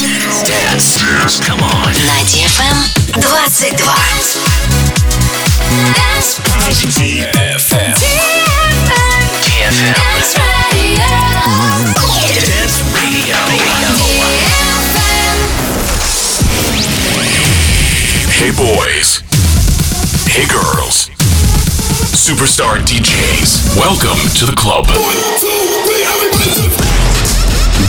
Dance. Dance. Come on. На DFM 22. Dance. DFM. DFM. Dance Radio. Dance Radio. Hey boys. Hey girls. Superstar DJs. Welcome to the club.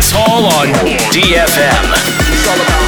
Dance Hall on DFM.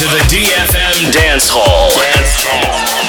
to the DFM Dance Hall. Dance Hall.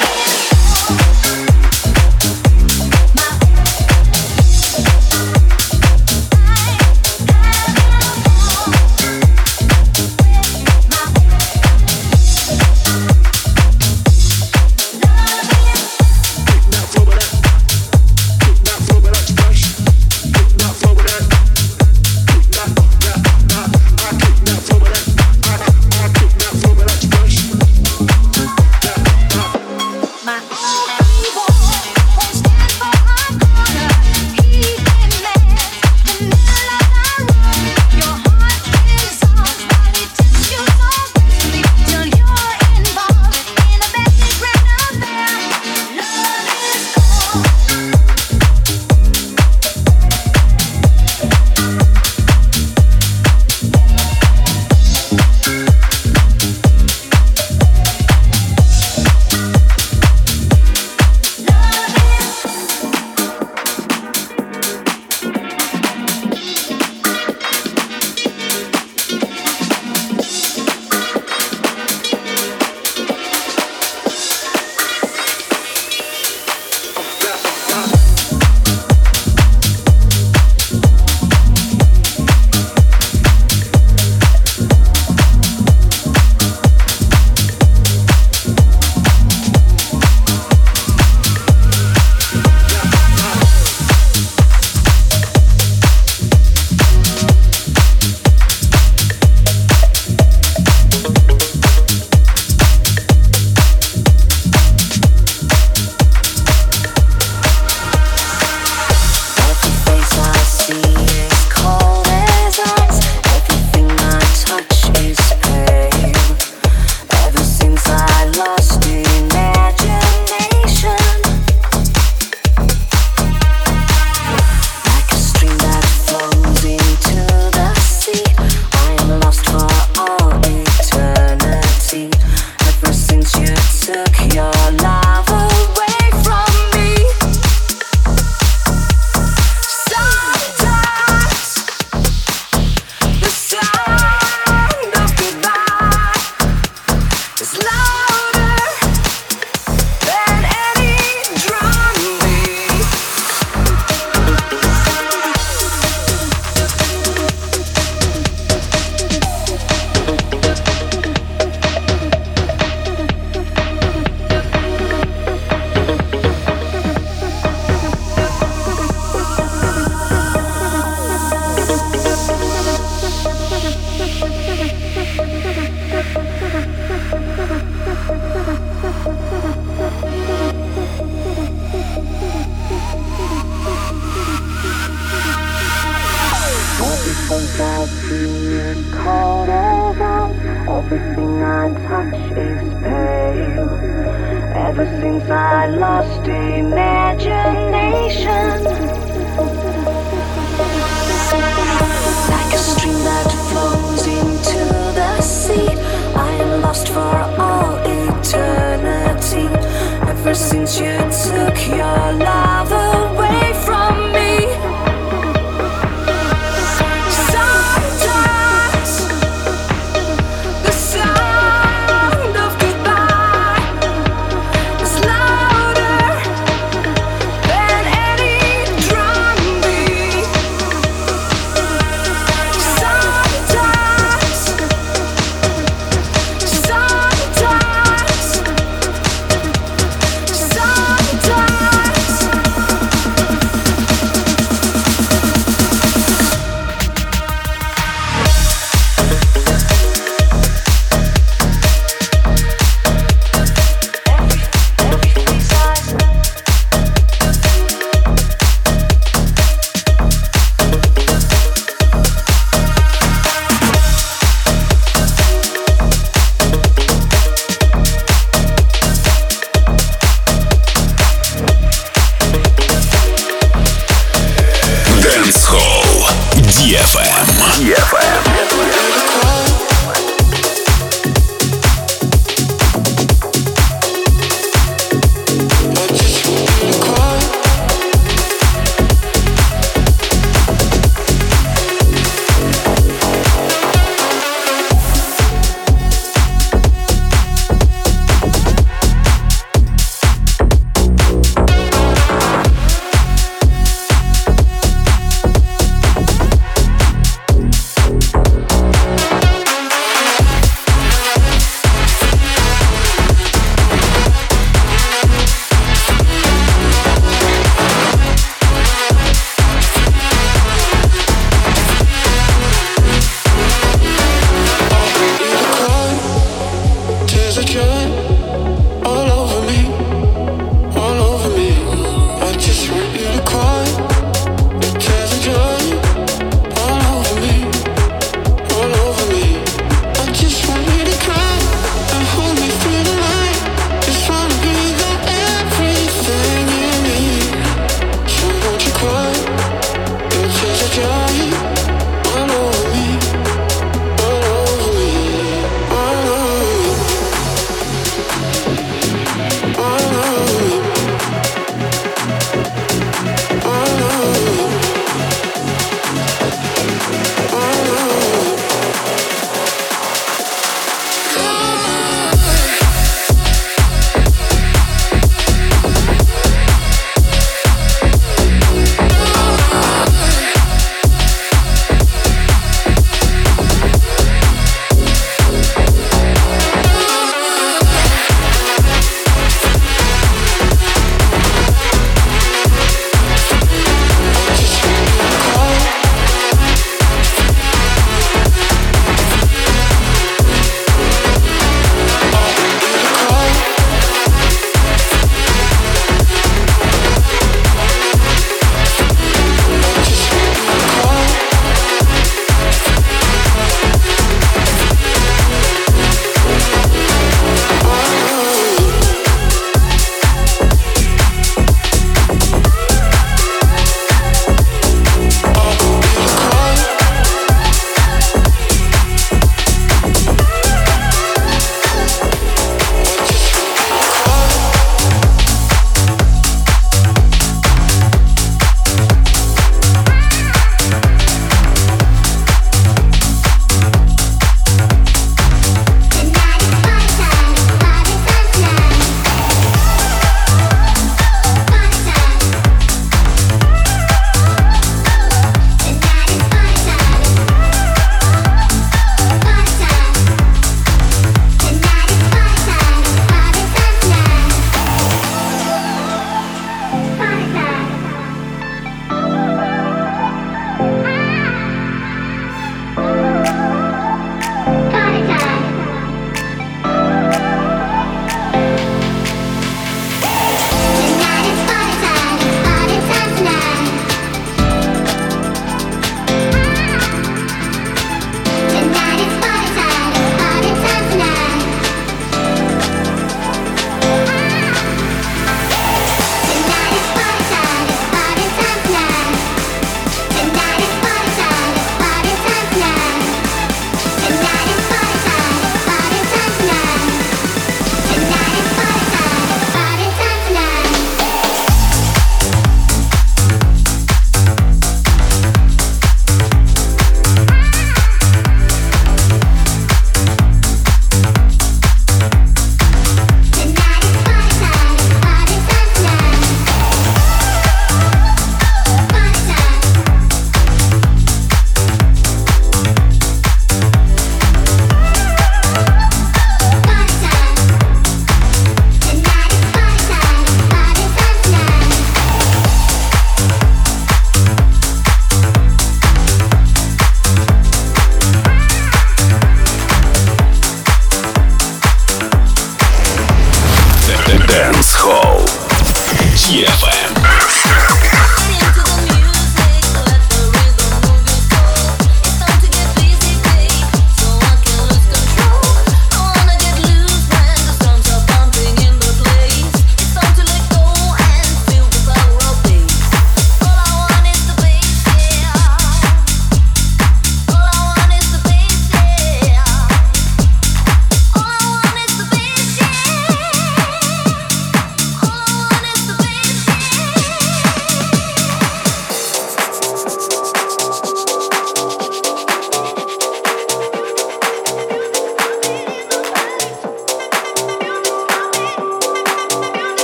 DFM.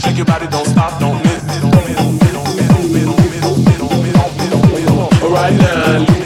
Shake your body, don't stop, don't miss. Right now.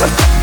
Let's go.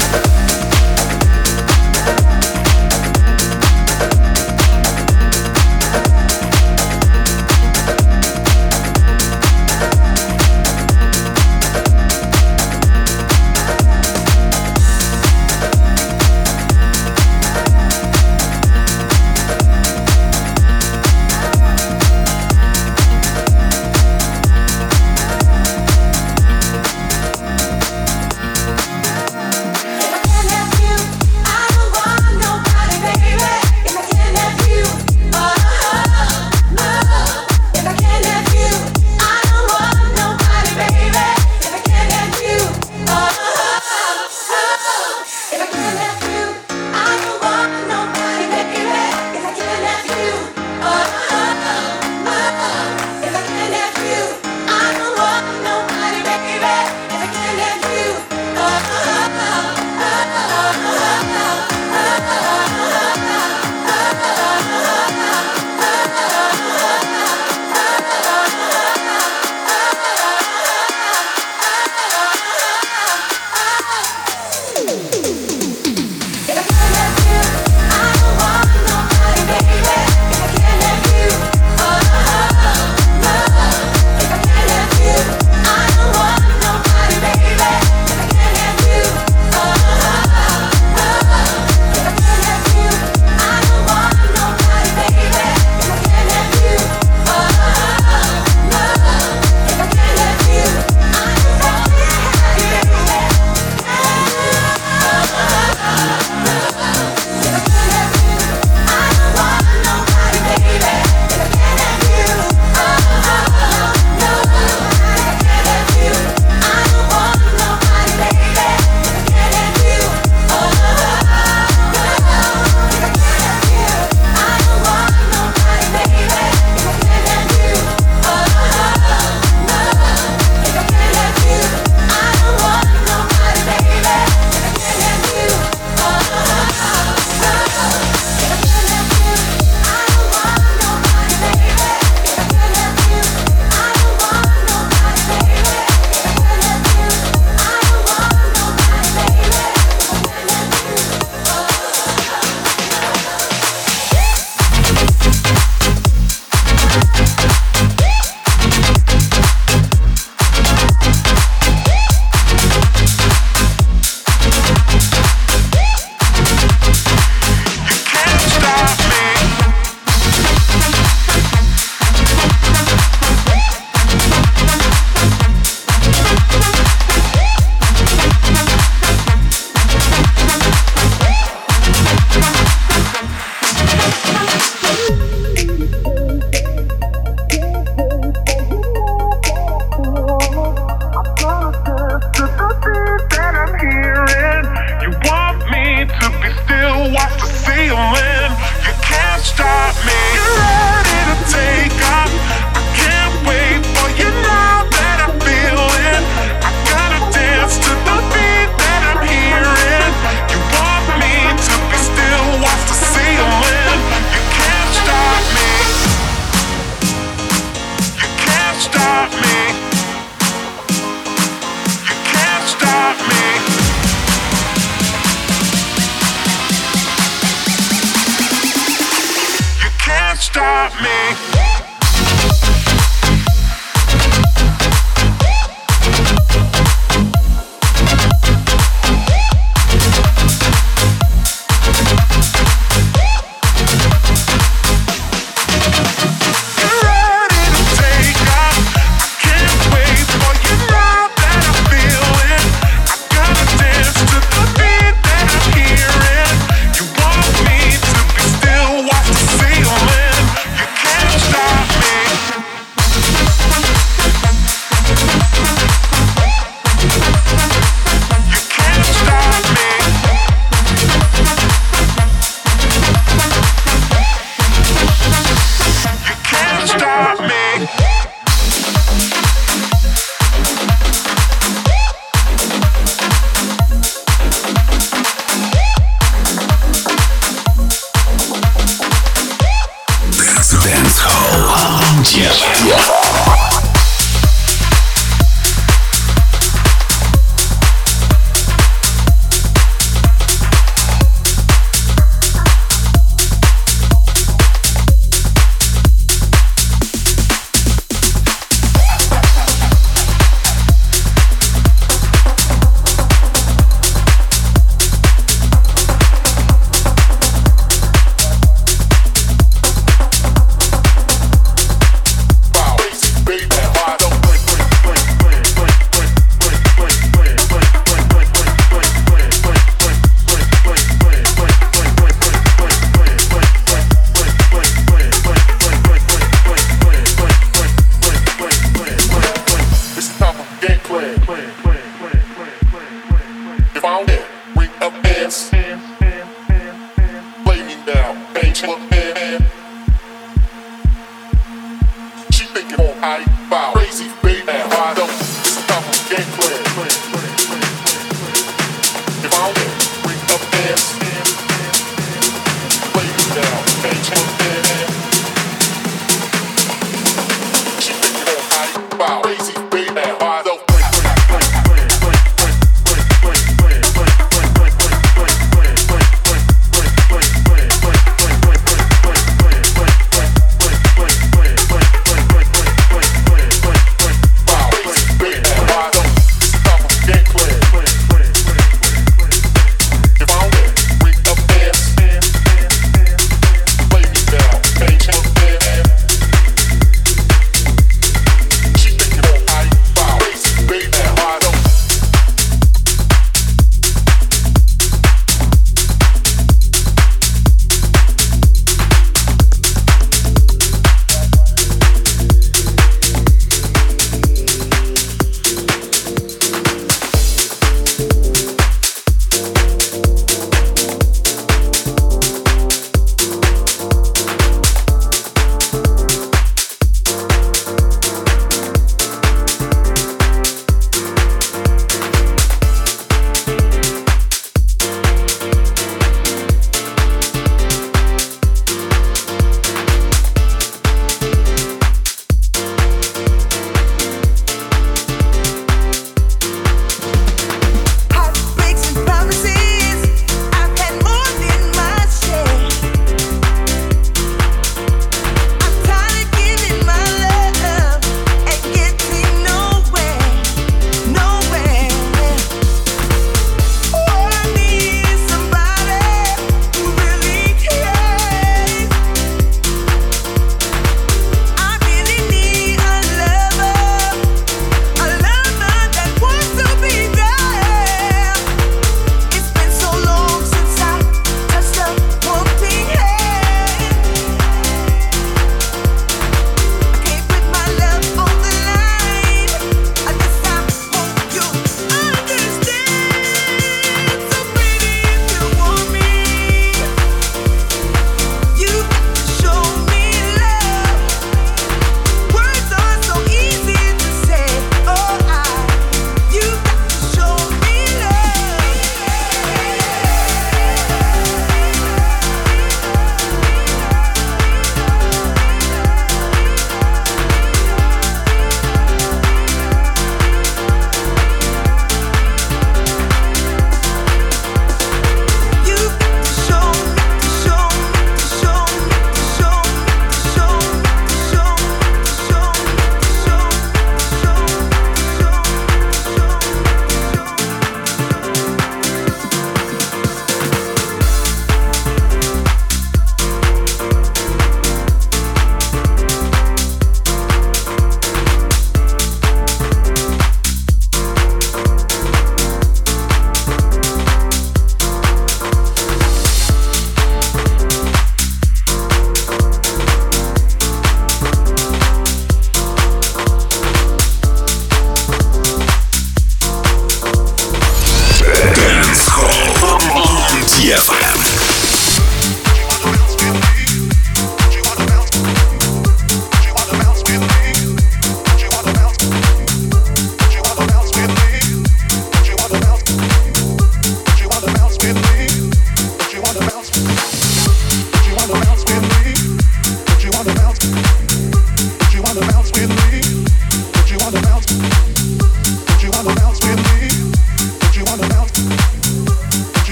Can't